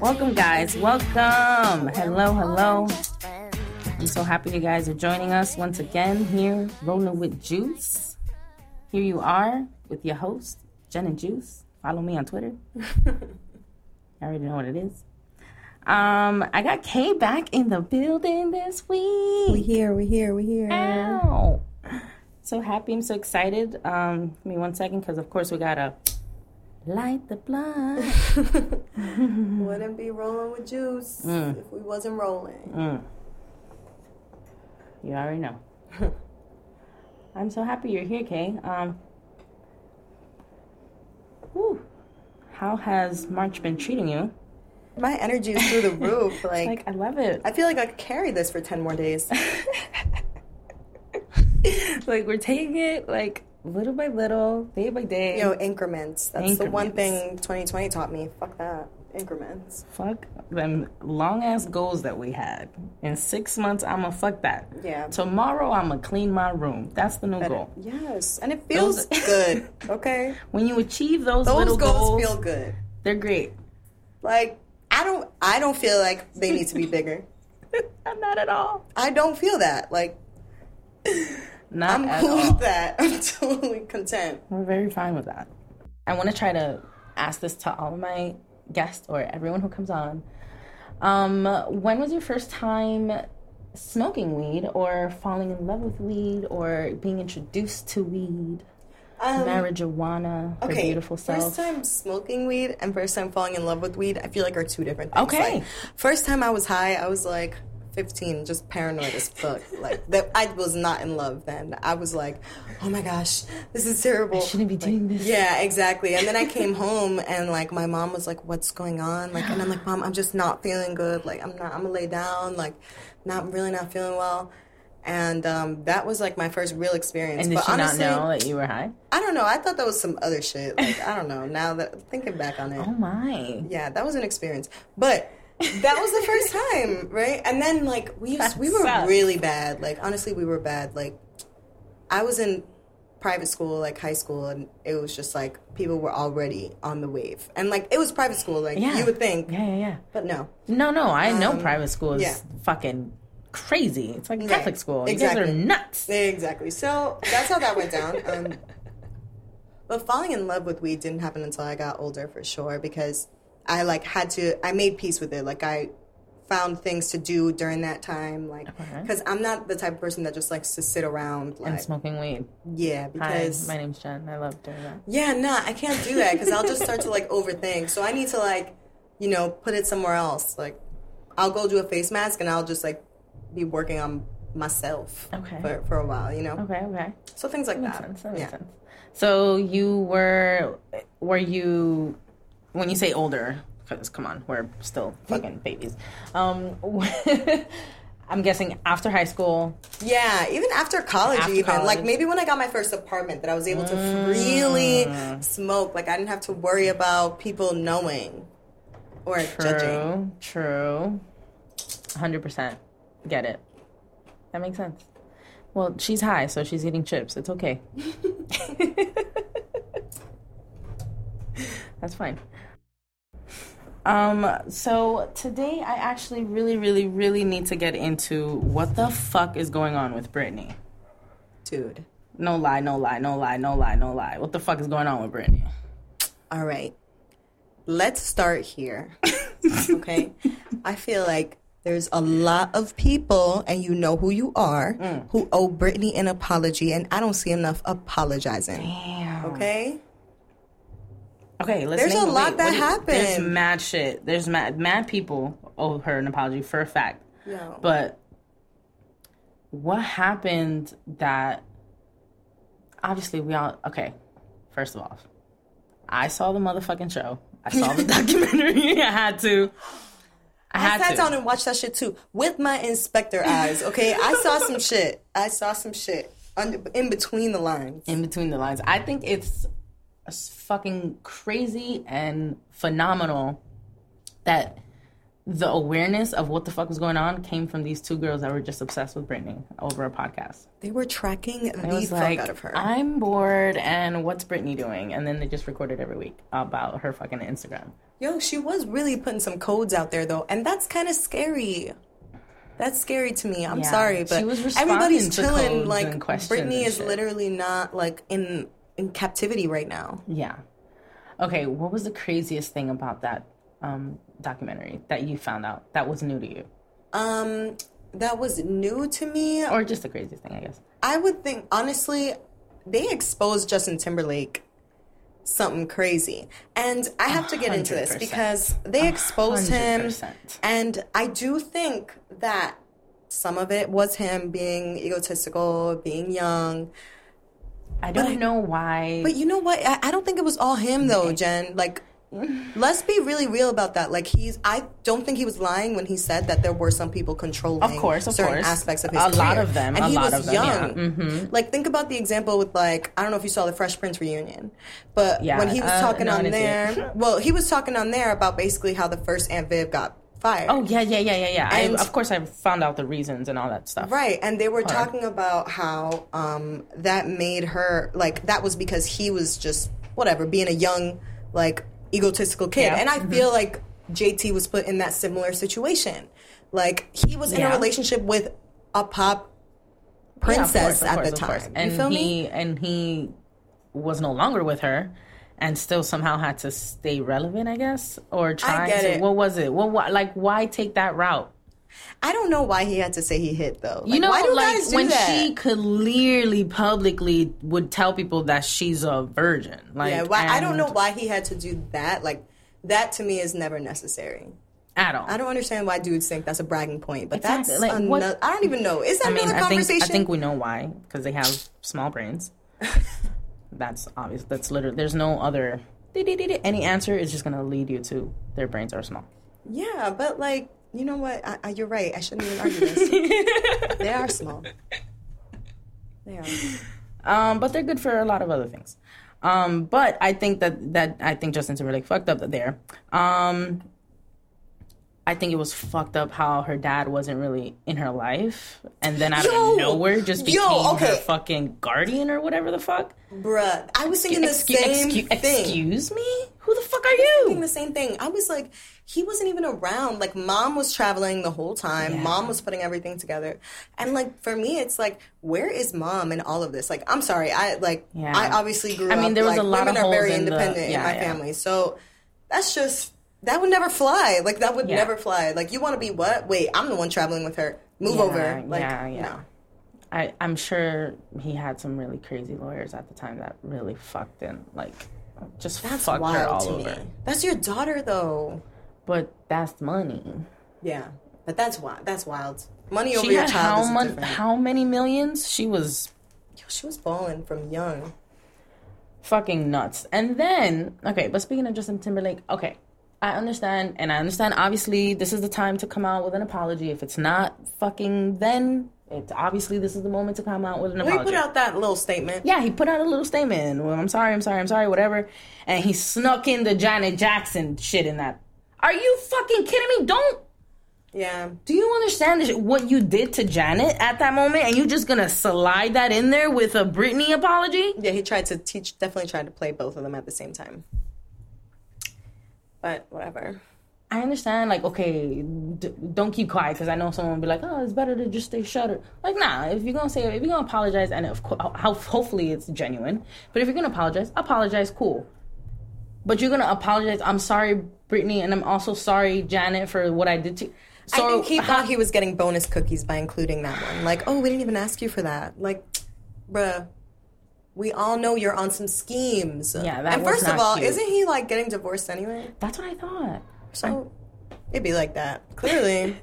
Welcome, guys. Welcome. Hello, hello. I'm so happy you guys are joining us once again here, rolling with Juice. Here you are with your host, Jen and Juice. Follow me on Twitter. I already know what it is. Um, I got Kay back in the building this week. We here, we here, we here. Ow. So happy, I'm so excited. Um, give me one second, because of course we gotta light the blunt. Wouldn't be rolling with juice Mm. if we wasn't rolling. Mm. You already know. I'm so happy you're here, Kay. Um, whew. How has March been treating you? My energy is through the roof. Like, Like, I love it. I feel like I could carry this for 10 more days. like, we're taking it, like, little by little, day by day. You know, increments. That's the one thing 2020 taught me. Fuck that. Increments. Fuck them long ass goals that we had. In six months, I'ma fuck that. Yeah. Tomorrow, I'ma clean my room. That's the new goal. Yes. And it feels Those- good. Okay? When you achieve those, Those little goals goals, feel good. they're great. Like, I don't I don't feel like they need to be bigger. I'm not at all. I don't feel that. Like, Not I'm at cool all. with that. I'm totally content. We're very fine with that. I want to try to ask this to all of my guests or everyone who comes on. Um, when was your first time smoking weed or falling in love with weed or being introduced to weed? Um, Marijuana, her Okay, beautiful self. first time smoking weed and first time falling in love with weed, I feel like are two different things. Okay. Like, first time I was high, I was like 15, just paranoid as fuck. Like that, I was not in love then. I was like, oh my gosh, this is terrible. I shouldn't be doing this. Yeah, exactly. And then I came home and like my mom was like, "What's going on?" Like, and I'm like, "Mom, I'm just not feeling good. Like, I'm not. I'm gonna lay down. Like, not really not feeling well." And um, that was like my first real experience. And did but she honestly, not know that you were high? I don't know. I thought that was some other shit. Like, I don't know. Now that thinking back on it, Oh my. yeah, that was an experience. But that was the first time, right? And then like we used, we were sucks. really bad. Like honestly, we were bad. Like I was in private school, like high school, and it was just like people were already on the wave. And like it was private school, like Yeah. you would think, Yeah, yeah, yeah. but no. No, no, I know Um, private school is yeah. fucking crazy. It's like Right. Catholic school. You guys are nuts. Exactly. So that's how that went down. Um, but falling in love with weed didn't happen until I got older, for sure, because I like had to. I made peace with it. Like I found things to do during that time, like Okay. because I'm not the type of person that just likes to sit around. Like And smoking weed. yeah, Hi, because my name's Jen. I love doing that. yeah, nah, I can't do that because I'll just start to like overthink. So I need to like, you know, put it somewhere else. Like I'll go do a face mask and I'll just like be working on myself Okay. for, for a while, you know. Okay, okay. So things like Makes that. sense. That makes yeah. sense. So you were, were you, when you say older, because come on, we're still fucking babies. Um, I'm guessing after high school. Yeah, even after college, After even college. like maybe when I got my first apartment, that I was able to freely smoke. Like I didn't have to worry about people knowing or judging. True, true. 100%. Get it. That makes sense. Well, she's high, so she's eating chips. It's okay. That's fine. Um, so today I actually really, really, really need to get into what the fuck is going on with Britney. Dude. No lie, no lie, no lie, no lie, no lie. What the fuck is going on with Britney? All right. Let's start here. okay. I feel like there's a lot of people, and you know who you are, who owe Britney an apology, and I don't see enough apologizing. Damn. Okay. Okay, let's There's a lot that happened. There's mad shit. There's mad mad people owe her an apology for a fact. Yeah. But what happened that obviously we all okay, first of all, I saw the motherfucking show. I saw the documentary. I had to. I I sat to. down and watched that shit too with my inspector eyes. Okay, I saw some shit. I saw some shit under, in between the lines. in between the lines. I think it's fucking crazy and phenomenal that the awareness of what the fuck was going on came from these two girls that were just obsessed with Britney over a podcast. They were tracking the was fuck like, out of her. I'm bored, and what's Britney doing? And then they just recorded every week about her fucking Instagram. Yo, she was really putting some codes out there though, and that's kind of scary. That's scary to me. I'm Yeah, sorry, she but everybody's chilling. Like Britney is shit. literally not like in in captivity right now. Yeah. Okay, what was the craziest thing about that um, documentary that you found out that was new to you? Um, that was new to me. Or just the craziest thing, I guess. I would think honestly, they exposed Justin Timberlake something crazy, and I have to get into this because they exposed him, 100%. and I do think that some of it was him being egotistical, being young. I don't I- know why. But you know what? I, I don't think it was all him though, Jen. Like, let's be really real about that. Like, he's. I don't think he was lying when he said that there were some people controlling, Of course, of certain course. aspects of his A lot of them, and a he lot was of them, yeah. Mm-hmm. young. Like, think about the example with like I don't know if you saw the Fresh Prince reunion, but Yeah, when he was uh, talking no, on there, well, he was talking on there about basically how the first Aunt Viv got fired. oh, yeah, yeah, yeah, yeah, yeah. I, And- of course, I found out the reasons and all that stuff. Right, and they were talking about how um, that made her like that was because he was just whatever being a young like egotistical kid, Yeah. and I Mhm. feel like JT was put in that similar situation. Like he was in Yeah. a relationship with a pop Yeah, of princess course, of at course, the of course. time. And you feel he me? and he was no longer with her and still somehow had to stay relevant, I guess, or try get to it. what was it? What, what like why take that route? I don't know why he had to say he hit though. You know, why do like guys do when that? she clearly publicly would tell people that she's a virgin. Like yeah, why, I don't know why he had to do that. Like that to me is never necessary. at all. I don't understand why dudes think that's a bragging point, but Exactly. that's Like, what- another. I don't even know. Is that I mean, another I think conversation? I think we know why because they have small brains. That's obvious. That's literally. There's no other. Any answer is just gonna lead you to their brains are small. Yeah, but like, you know what? I, I, you're right. I shouldn't even argue this. they are small. They are. Um, but they're good for a lot of other things. Um, but I think that that I think Justin Timberlake fucked up there. Um, I think it was fucked up how her dad wasn't really in her life, and then out Yo! of nowhere just became Yo, her fucking guardian or whatever the fuck. Bruh, I was thinking the Excuse, same excuse, thing. excuse me? Who the fuck are Thinking you? the same thing. I was like, he wasn't even around. Like, mom was traveling the whole time. Yeah. Mom was putting everything together. And like, for me, it's like, where is mom in all of this? Like, I'm sorry. I like, Yeah. I obviously grew I mean, up. there was like, a lot of women are very holes in the- independent in yeah, my yeah. family. So that's just that would never fly. Like, that would Yeah. never fly. Like, you want to be what? Wait, I'm the one traveling with her. Move Yeah, over. Like, yeah, yeah. no. I, I'm sure he had some really crazy lawyers at the time that really fucked in, like, just That's fucked her wild all to over. me. That's your daughter, though. But that's money. Yeah, but that's wild. That's wild. Money over She your child how different. How many millions? She was Yo, she was balling from young. fucking nuts. And then, okay, but speaking of Justin Timberlake, okay, I understand, and I understand. Obviously, this is the time to come out with an apology. If it's not fucking then, it's obviously this is the moment to come out with an Well, apology. he put out that little statement. yeah, he put out a little statement. Well, I'm sorry, I'm sorry, I'm sorry, whatever. And he snuck in the Janet Jackson shit in that. Are you fucking kidding me? Don't. Yeah. Do you understand this- what you did to Janet at that moment? And you're just gonna slide that in there with a Britney apology? Yeah, he tried to teach, definitely tried to play both of them at the same time. But whatever. I understand, like, okay, d- don't keep quiet because I know someone will be like, oh, it's better to just stay shut. Like, nah, if you're gonna say, if you're gonna apologize, and of course, how, hopefully it's genuine, but if you're gonna apologize, apologize, cool. But you're gonna apologize, I'm sorry, Britney, and I'm also sorry, Janet, for what I did to So, I think he thought he was getting bonus cookies by including that one. Like, oh, we didn't even ask you for that. Like, bruh, we all know you're on some schemes. Yeah, that And was first of all, cute. isn't he like getting divorced anyway? That's what I thought. So it'd be like that. Clearly.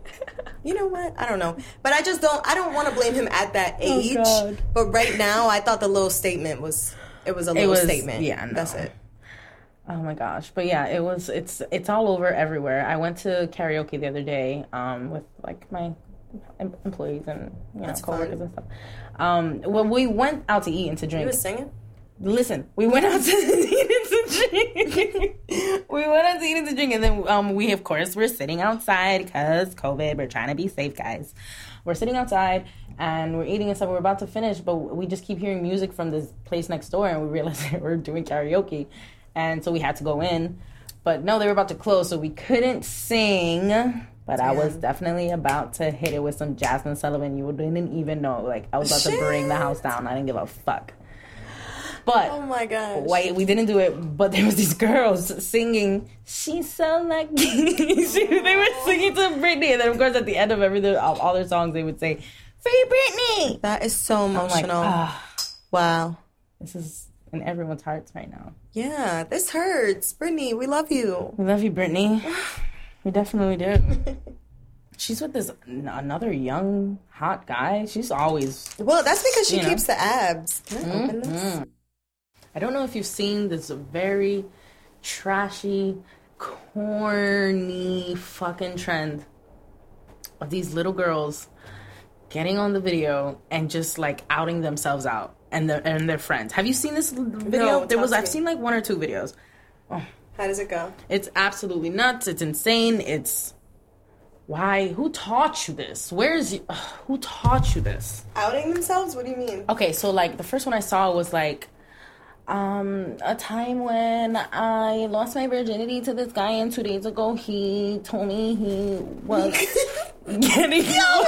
you know what? I don't know. But I just don't I don't want to blame him at that age. Oh, God. but right now I thought the little statement was it was a little was- statement. yeah, no. That's it. Oh my gosh. But yeah, it was it's it's all over everywhere. I went to karaoke the other day um with like my em- employees and you know That's coworkers fun. and stuff. Um well we went out to eat and to drink. was singing? Listen, we went out to eat and to drink. we went out to eat and to drink, and then um, we of course we're sitting outside because COVID. We're trying to be safe, guys. We're sitting outside and we're eating and stuff. We're about to finish, but we just keep hearing music from this place next door, and we realize that we're doing karaoke, and so we had to go in. But no, they were about to close, so we couldn't sing. But I was definitely about to hit it with some Jazmine Sullivan. You didn't even know. Like I was about to bring the house down. I didn't give a fuck. But Oh my gosh. why we didn't do it, but there was these girls singing. She's so lucky. They were singing to Britney, and then of course at the end of every of all their songs, they would say "Free Britney." That is so I'm like, emotional. ah, wow. this is in everyone's hearts right now. Yeah, this hurts. Britney, we love you. We love you, Britney. We definitely do. She's with this another young hot guy. She's always Well, that's because she You know. keeps the abs. Can I mm-hmm. open this? I don't know if you've seen this very trashy, corny fucking trend of these little girls getting on the video and just like outing themselves out and their and their friends. Have you seen this video? No, there was talk I've seen like one or two videos. Oh, How does it go? It's absolutely nuts. It's insane. It's why? Who taught you this? Where's you? ugh, who taught you this? Outing themselves? What do you mean? Okay, so like the first one I saw was like um a time when I lost my virginity to this guy and two days ago he told me he was getting Yo,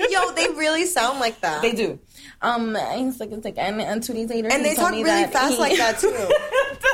Yo, they really sound like that. They do. Um and it's like it's like and, and two days later and he they talk really fast he- like that too.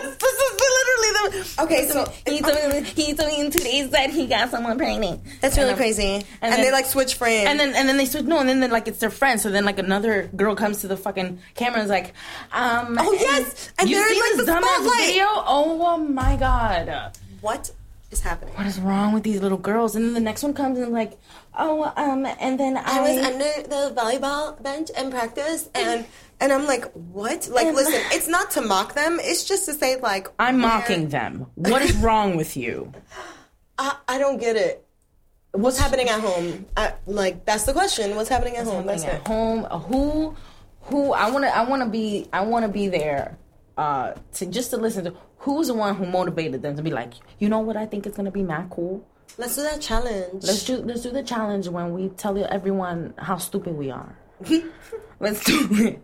this, this is literally the Okay, so he told me he told me days that he got someone pregnant. that's really And, crazy. And, and they like switch frames. And then and then they switch no, and then like it's their friend. So then like another girl comes to the fucking camera and is like, um, Oh, yes! And you they're see like, this the dumbass spotlight. video? Oh my god, what is happening? what is wrong with these little girls? And then the next one comes and like, oh, um, and then I, I was under the volleyball bench and practice, and and I'm like, what? Like, And- listen, it's not to mock them. It's just to say, like, I'm where- mocking them. What is wrong with you? I, I don't get it. What's happening at home? I, like, that's the question. What's happening at home? That's Happening it. at home. uh, Who, who? I want to. I want to be. I want to be there. Uh, to just to listen to who's the one who motivated them to be like, you know what? I think it's gonna be mad cool. Let's do that challenge. Let's do let's do the challenge when we tell everyone how stupid we are. let's do it.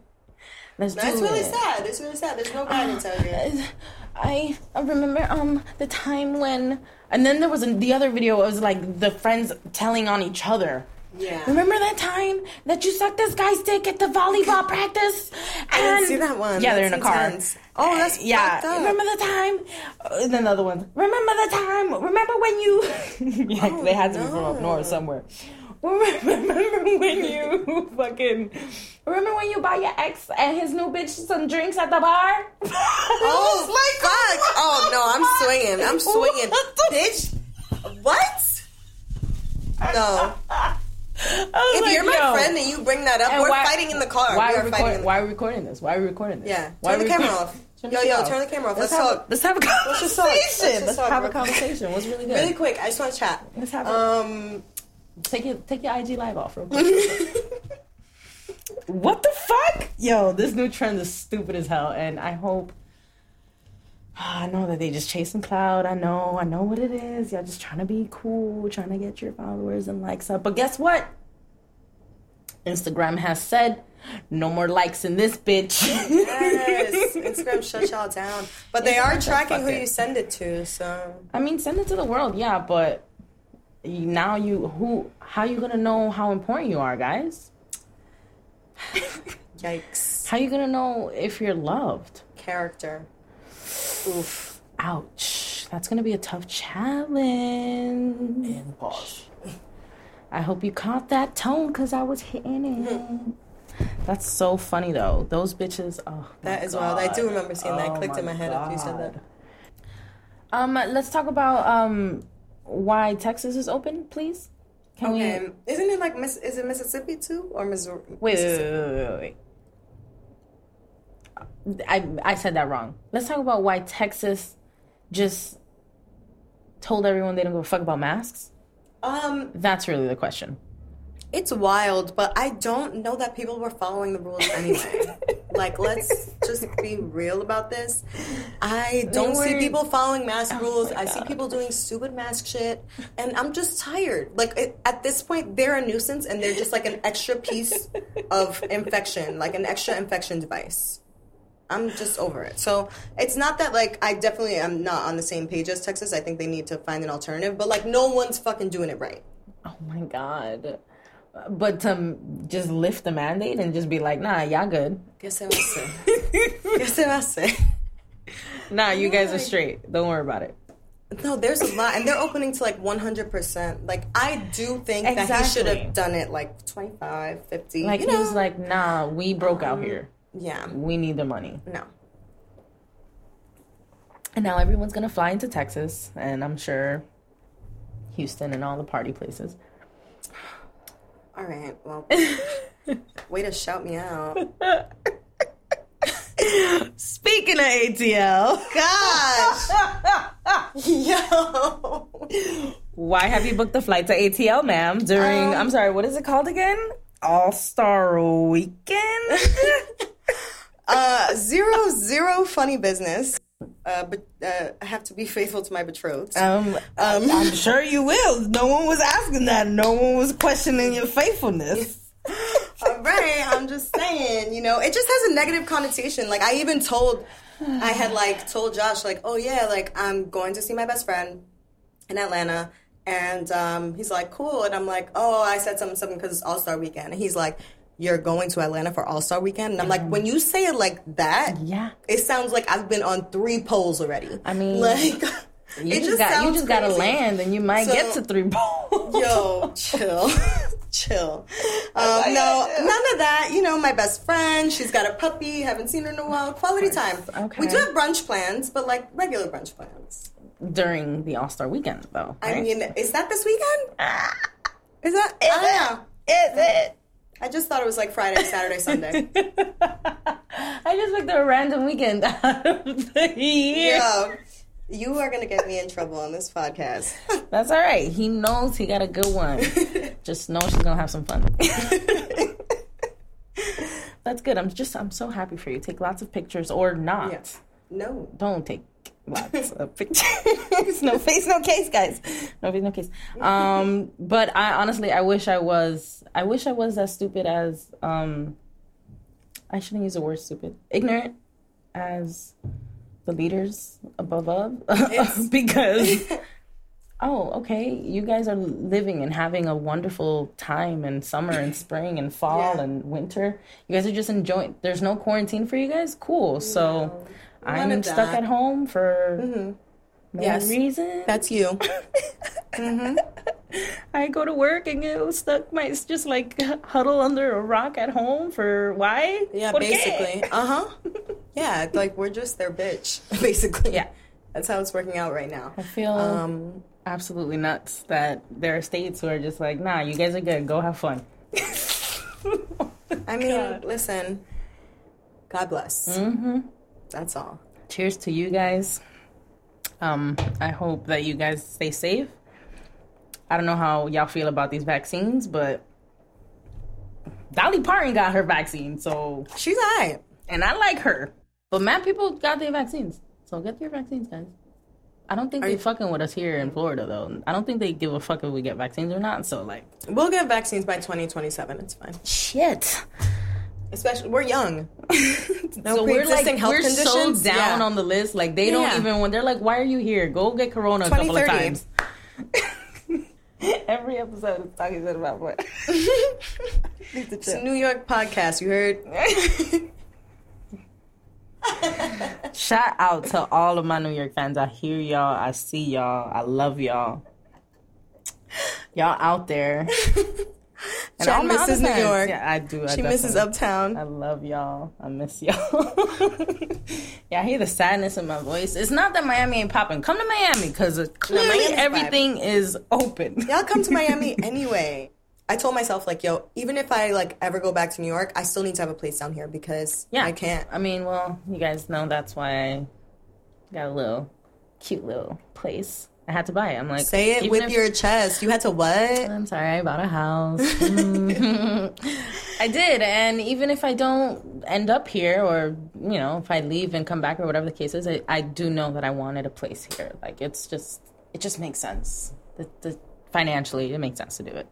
Let's That's it. really sad. It's really sad. There's no guidance out here. I I remember um the time when and then there was a, the other video. It was like the friends telling on each other. Yeah. Remember that time that you sucked this guy's dick at the volleyball practice? I didn't And- see that one. Yeah, they're in a car. Oh, that's yeah. up. Remember the time? Uh, and then the other one. Remember the time? Remember when you? yeah, Oh, they had to be from up north somewhere. Remember when you fucking? Remember when you buy your ex and his new bitch some drinks at the bar? Oh, my God. Oh, no, I'm swinging. I'm swinging. Bitch. What? No. If you're my friend and you bring that up, we're why- fighting in the car. Why are we fighting. recording? Why are we recording this? Why are we recording this? Yeah. Why Turn the camera off. Turn Yo, yo, turn the camera off. Let's Let's have, talk. let's have a conversation. Let's just talk. Let's talk, have a conversation. What's really good? Really quick, I just want to chat. Let's have a, Um, take your take your IG live off real quick. what the fuck? Yo, this new trend is stupid as hell, and I hope. I know that they just chasing cloud. I know, I know what it is. Y'all just trying to be cool, trying to get your followers and likes up. But guess what? Instagram has said no more likes in this bitch. yes, Instagram shut y'all down. But they Instagram are tracking who it." you send it to, so. I mean, send it to the world, yeah, but you- now you who how you gonna know how important you are, guys? Yikes. How you gonna know if you're loved? Character. Oof. Ouch. That's gonna be a tough challenge. And pause. I hope you caught that tone because I was hitting it. That's so funny though. Those bitches. Oh, that is my is wild. I do remember seeing that. Oh Clicked in my head after you said that. Um, let's talk about um why Texas is open, please. Can we? Isn't it like Miss? Is it Mississippi too, or Missouri? Wait, wait, wait, wait, wait, wait. I I said that wrong. Let's talk about why Texas just told everyone they don't give a fuck about masks. Um. That's really the question. It's wild, but I don't know that people were following the rules anyway. like, let's just be real about this. I don't see people following mask Oh rules. I see people doing stupid mask shit, and I'm just tired. Like, it, at this point, they're a nuisance, and they're just like an extra piece of infection, like an extra infection device. I'm just over it. So it's not that like I definitely am not on the same page as Texas. I think they need to find an alternative, but like no one's fucking doing it right. Oh my god. But to just lift the mandate and just be like, nah, y'all good. ¿Qué se va a hacer? ¿Qué se va a hacer? Nah, you guys are straight. Don't worry about it. No, there's a lot, and they're opening to like 100%. Like, I do think that he should have done it like 25, 50. Like you he was like, nah, we broke out um, here. yeah, We need the money. no. And now everyone's gonna fly into Texas, and I'm sure Houston and all the party places. All right, well, way to shout me out. Speaking of ATL, Gosh! Yo! why have you booked the flight to ATL, ma'am? During Um, I'm sorry, what is it called again? All Star Weekend. Uh, zero, zero funny business. Uh, but uh, I have to be faithful to my betrothed. um, um, I'm sure you will. No one was asking that. No one was questioning your faithfulness. All right, I'm just saying, you know, it just has a negative connotation. Like I even told, I had like told Josh, like, oh yeah, like I'm going to see my best friend in Atlanta, and um, he's like, cool, and I'm like, oh, I said something, something because it's All Star Weekend, and he's like, you're going to Atlanta for All Star Weekend, and I'm like, when you say it like that, Yeah. it sounds like I've been on three poles already. I mean, like. You it just, got you just gotta land and you might So- get to three poles. Yo, chill. chill. Um, no, none of that. You know, my best friend, she's got a puppy, haven't seen her in a while. Quality time. Okay. We do have brunch plans, but like regular brunch plans. During the All Star weekend though. I mean, is that this weekend? Is that? I don't know. Is it? I just thought it was like Friday, Saturday, Sunday. I just picked a random weekend out of the year. Yo, you are gonna get me in trouble on this podcast. That's all right. He knows he got a good one. just know she's gonna have some fun. That's good. I'm just I'm so happy for you. Take lots of pictures or not. Yeah. No. Don't take lots of pictures. no face, no case, guys. No face, no case. Um, but I honestly, I wish I was. I wish I was as stupid as. Um, I shouldn't use the word stupid. Ignorant as the leaders above us, because. Oh, okay. You guys are living and having a wonderful time in summer and spring and fall Yeah. and winter. You guys are just enjoying. There's no quarantine for you guys. Cool. So I'm stuck. Mm-hmm. at home for no Yes. reason. That's you. I go to work and get stuck. My just like huddle under a rock at home for why? Yeah, ¿Por basically. Uh huh. Yeah, like we're just their bitch, basically. Yeah. That's how it's working out right now. I feel Um, absolutely nuts that there are states who are just like, nah, you guys are good. Go have fun. I mean, God. listen, God bless. Mm-hmm. That's all. cheers to you guys. Um, I hope that you guys stay safe. I don't know how y'all feel about these vaccines, but Dolly Parton got her vaccine, so She's alright. and I like her. But mad people got their vaccines, so get your vaccines, guys. I don't think Are they you- fucking with us here in Florida though. I don't think they give a fuck if we get vaccines or not. So like, We'll get vaccines by 2027. It's fine. shit. Especially, we're young. No so we're like health we're so down Yeah. on the list. Like they Yeah. don't even when they're like, "Why are you here? Go get Corona a couple of 2030. times." Every episode is talking shit about what. It's a New York podcast. You heard? Shout out to all of my New York fans. I hear y'all. I see y'all. I love y'all. Y'all out there. And Jen all misses New. York. Yeah, I do. I She misses Uptown. I love y'all. I miss y'all. yeah, I hear the sadness in my voice. It's not that Miami ain't popping. Come to Miami because clearly Miami's vibe. everything is open. Y'all come to Miami anyway. I told myself like, yo, even if I like ever go back to New York, I still need to have a place down here because Yeah, I can't. I mean, well, you guys know that's why I got a little cute little place I had to buy it. I'm like, Say it with if- your chest. You had to what? I'm sorry, I bought a house. Mhm. I did, and even if I don't end up here, or you know, if I leave and come back, or whatever the case is, I, I do know that I wanted a place here. Like it's just, it just makes sense. The, the financially, it makes sense to do it.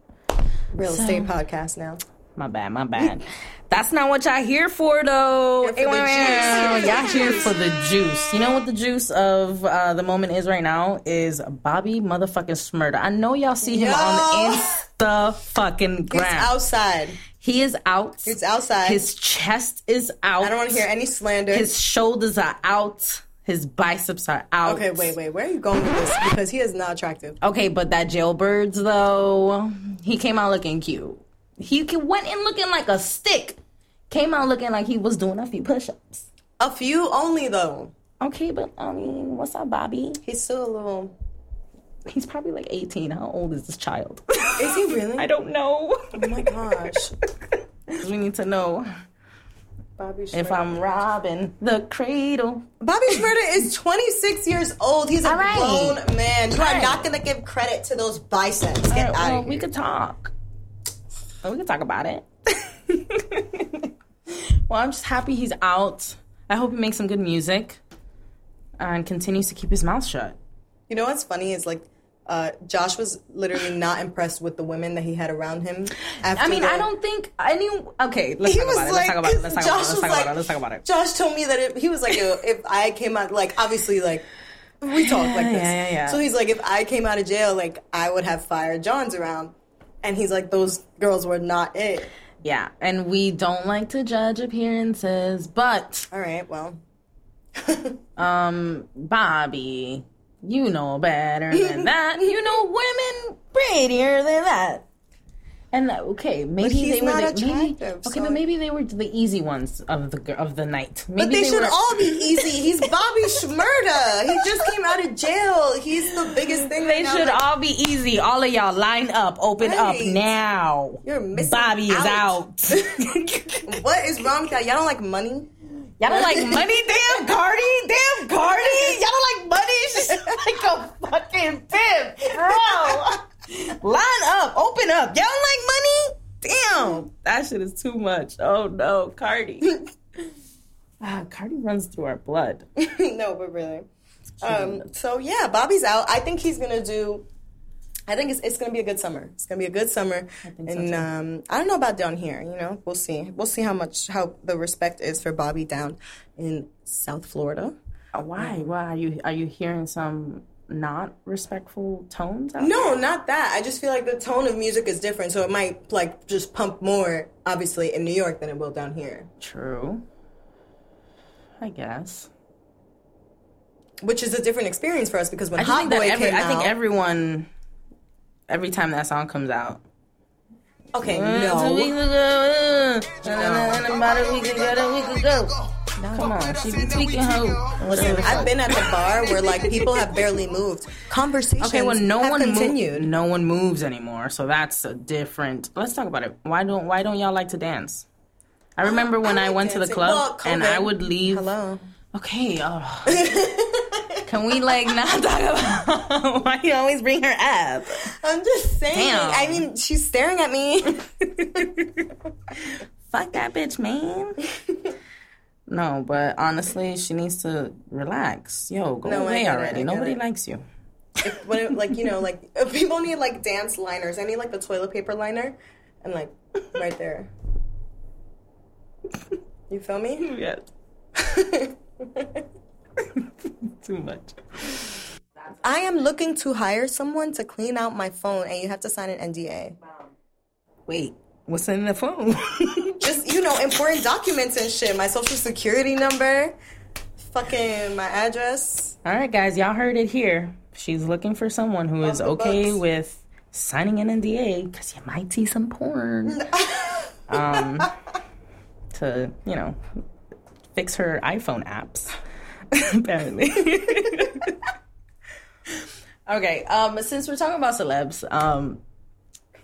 Real estate podcast now. My bad, my bad. That's not what y'all here for, though. Here for y'all here for the juice. You know what the juice of uh, the moment is right now is Bobby motherfucking Shmurda. I know y'all see him Yo. on Insta fucking It's gram. outside. He is out. It's outside. His chest is out. I don't want to hear any slander. His shoulders are out. His biceps are out. okay, wait, wait. Where are you going with this? Because he is not attractive. Okay, but that jailbirds though, he came out looking cute. He went in looking like a stick. Came out looking like he was doing a few push-ups. A few only though. Okay, but I mean, what's up, Bobby? He's still a little. He's probably like 18. How old is this child? Is he really? I don't know. Oh my gosh. we need to know Bobby if I'm robbing the cradle. Bobby Shmurda is 26 years old. He's a right. grown man. You All are right. not going to give credit to those biceps. Get right, out well, of here. we could talk. Well, we can talk about it. well, I'm just happy he's out. I hope he makes some good music and continues to keep his mouth shut. You know what's funny is like uh, Josh was literally not impressed with the women that he had around him. After I mean, the- I don't think any. Okay, let's He talk about it. Let's talk about it. Let's talk about it. Josh Let's talk like, about it. Let's talk about it. Josh told me that if, he was like, if I came out, like obviously, like we talk like this. Yeah, yeah, yeah. So he's like, if I came out of jail, like I would have fired Johns around, and he's like, those girls were not it. Yeah, and we don't like to judge appearances, but All right, well, um, Bobby, you know better than that. You know women prettier than that. And okay, maybe they were the, maybe, okay, so- but maybe they were the easy ones of the of the night. Maybe but they, should were, all be easy. He's Bobby Shmurda. He just came out of jail. He's the biggest thing. They right should Like, all be easy. All of y'all line up, open up now. You're missing Bobby is out. out. what is wrong with that? Y'all don't like money? Y'all don't like money? Damn, Cardi. Damn, Cardi. Y'all don't like money? She's like a fucking pimp, bro. Line up, open up. Y'all don't like money? Damn. That shit is too much. Oh no, Cardi. Ah, Cardi runs through our blood. no, but really. Um, so yeah, Bobby's out. I think he's gonna do. I think it's, it's gonna be a good summer. It's gonna be a good summer, think and too. um, I don't know about down here. You know, we'll see. We'll see how much how the respect is for Bobby down in South Florida. Uh, Why? Why are you are you hearing some not respectful tones out No, not that. I just feel like the tone of music is different, so it might like just pump more, obviously, in New York than it will down here. True. I guess. Which is a different experience for us because when I Hot think Boy every, came I think everyone every time that song comes out. okay, Two no, weeks ago, about a week ago, a week ago. Come on, she be tweaking hoe. Whatever the I've been at the bar where like people have barely moved. Conversations Okay, well, no have one continued. Mo- no one moves anymore, so that's a different. Let's talk about it. Why don't Why don't y'all like to dance? I remember when I, like went to the club Well, and I would leave. Hello. Okay, uh, can we like not talk about why you always bring her up? I'm just saying. Damn. I mean, she's staring at me. Fuck that bitch, man. No, but honestly, she needs to relax. Yo, go No, away it, already. Nobody it. likes you. If- when it, like you know, like people need like dance liners. I need like the toilet paper liner, and like right there. You feel me? Yes. Too much. I am looking to hire someone to clean out my phone, and you have to sign an NDA. Wait, what's in the phone? Know, important documents and shit. My social security number, fucking my address. All right, guys, y'all heard it here. She's looking for someone who is okay books. with signing an NDA because you might see some porn. um, to you know, fix her iPhone apps. Apparently. okay. Um, since we're talking about celebs, um,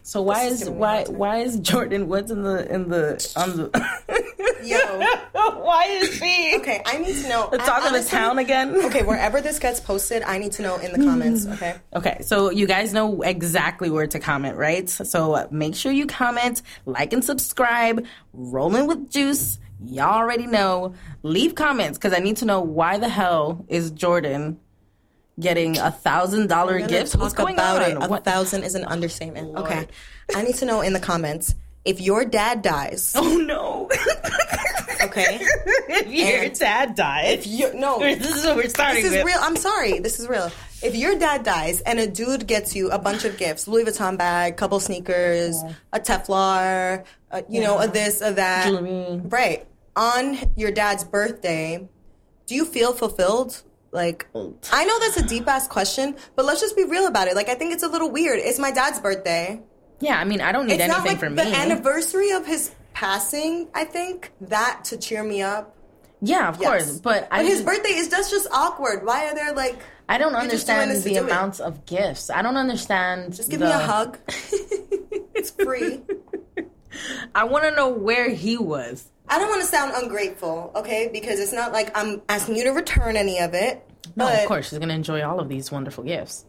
so why is is giving me a why why is Jordyn Woods in the in the on the Yo. Why is she? Okay, I need to know. The talk of the honestly- town again. Okay, wherever this gets posted, I need to know in the comments. Okay. Okay, so you guys know exactly where to comment, right? So make sure you comment, like, and subscribe. Rolling with Juice. Y'all already know. Leave comments because I need to know why the hell is Jordyn getting a thousand dollar gifts? What's going about on? it. A What- thousand is an understatement. Lord. Okay. I need to know in the comments if your dad dies. Oh no! Okay. if your And- dad died, You, no. this is what we're starting This is with. real. I'm sorry. This is real. If your dad dies and a dude gets you a bunch of gifts, Louis Vuitton bag, couple sneakers, a Telfar, uh, you know, a this, a that, Jewelry. right? On your dad's birthday, do you feel fulfilled? Like, I know that's a deep ass question, but let's just be real about it. Like, I think it's a little weird. It's my dad's birthday. Yeah, I mean, I don't need It's not anything like for the me. anniversary of his passing. I think that to cheer me up. yeah, of Yes. course, but I But his just- birthday is that's just awkward. Why are there like? I don't You're just doing understand the do it. amounts of gifts. I don't understand. Just give the- me a hug. it's free. I want to know where he was. I don't want to sound ungrateful, okay? Because it's not like I'm asking you to return any of it. No, but of course she's gonna enjoy all of these wonderful gifts.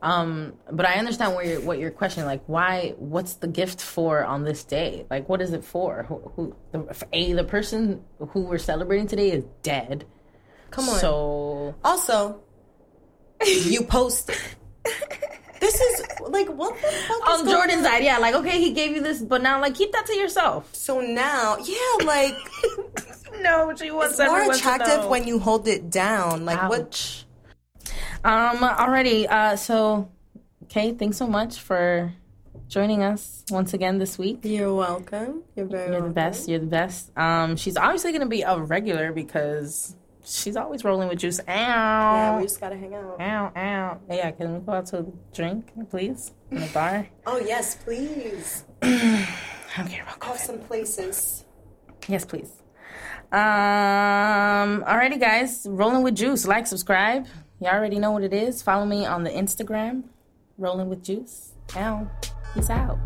Um, but I understand where you're, what you're questioning. Like, why? What's the gift for on this day? Like, what is it for? Who? who the, a the person who we're celebrating today is dead. Come on. So Also, you posted. this is like what the fuck is on going Jordyn's side, yeah, like okay, he gave you this, but now like keep that to yourself. So now, yeah, like no, she wants it's more to attractive when you hold it down. Like what? Um. Alrighty. Uh. So, okay. Thanks so much for joining us once again this week. You're welcome. You're very You're the best. You're the best. Um. She's obviously gonna be a regular because she's always rolling with juice. Ow. Yeah, we just gotta hang out. ow. Ow. Yeah. Can we go out to a drink, please, in the bar? Oh yes, please. I don't care about Have some places. Yes, please. Um. Alrighty, guys. Rolling with juice. Like, subscribe. You already know what it is. Follow me on the Instagram. Rolling with juice. Ow. Peace out.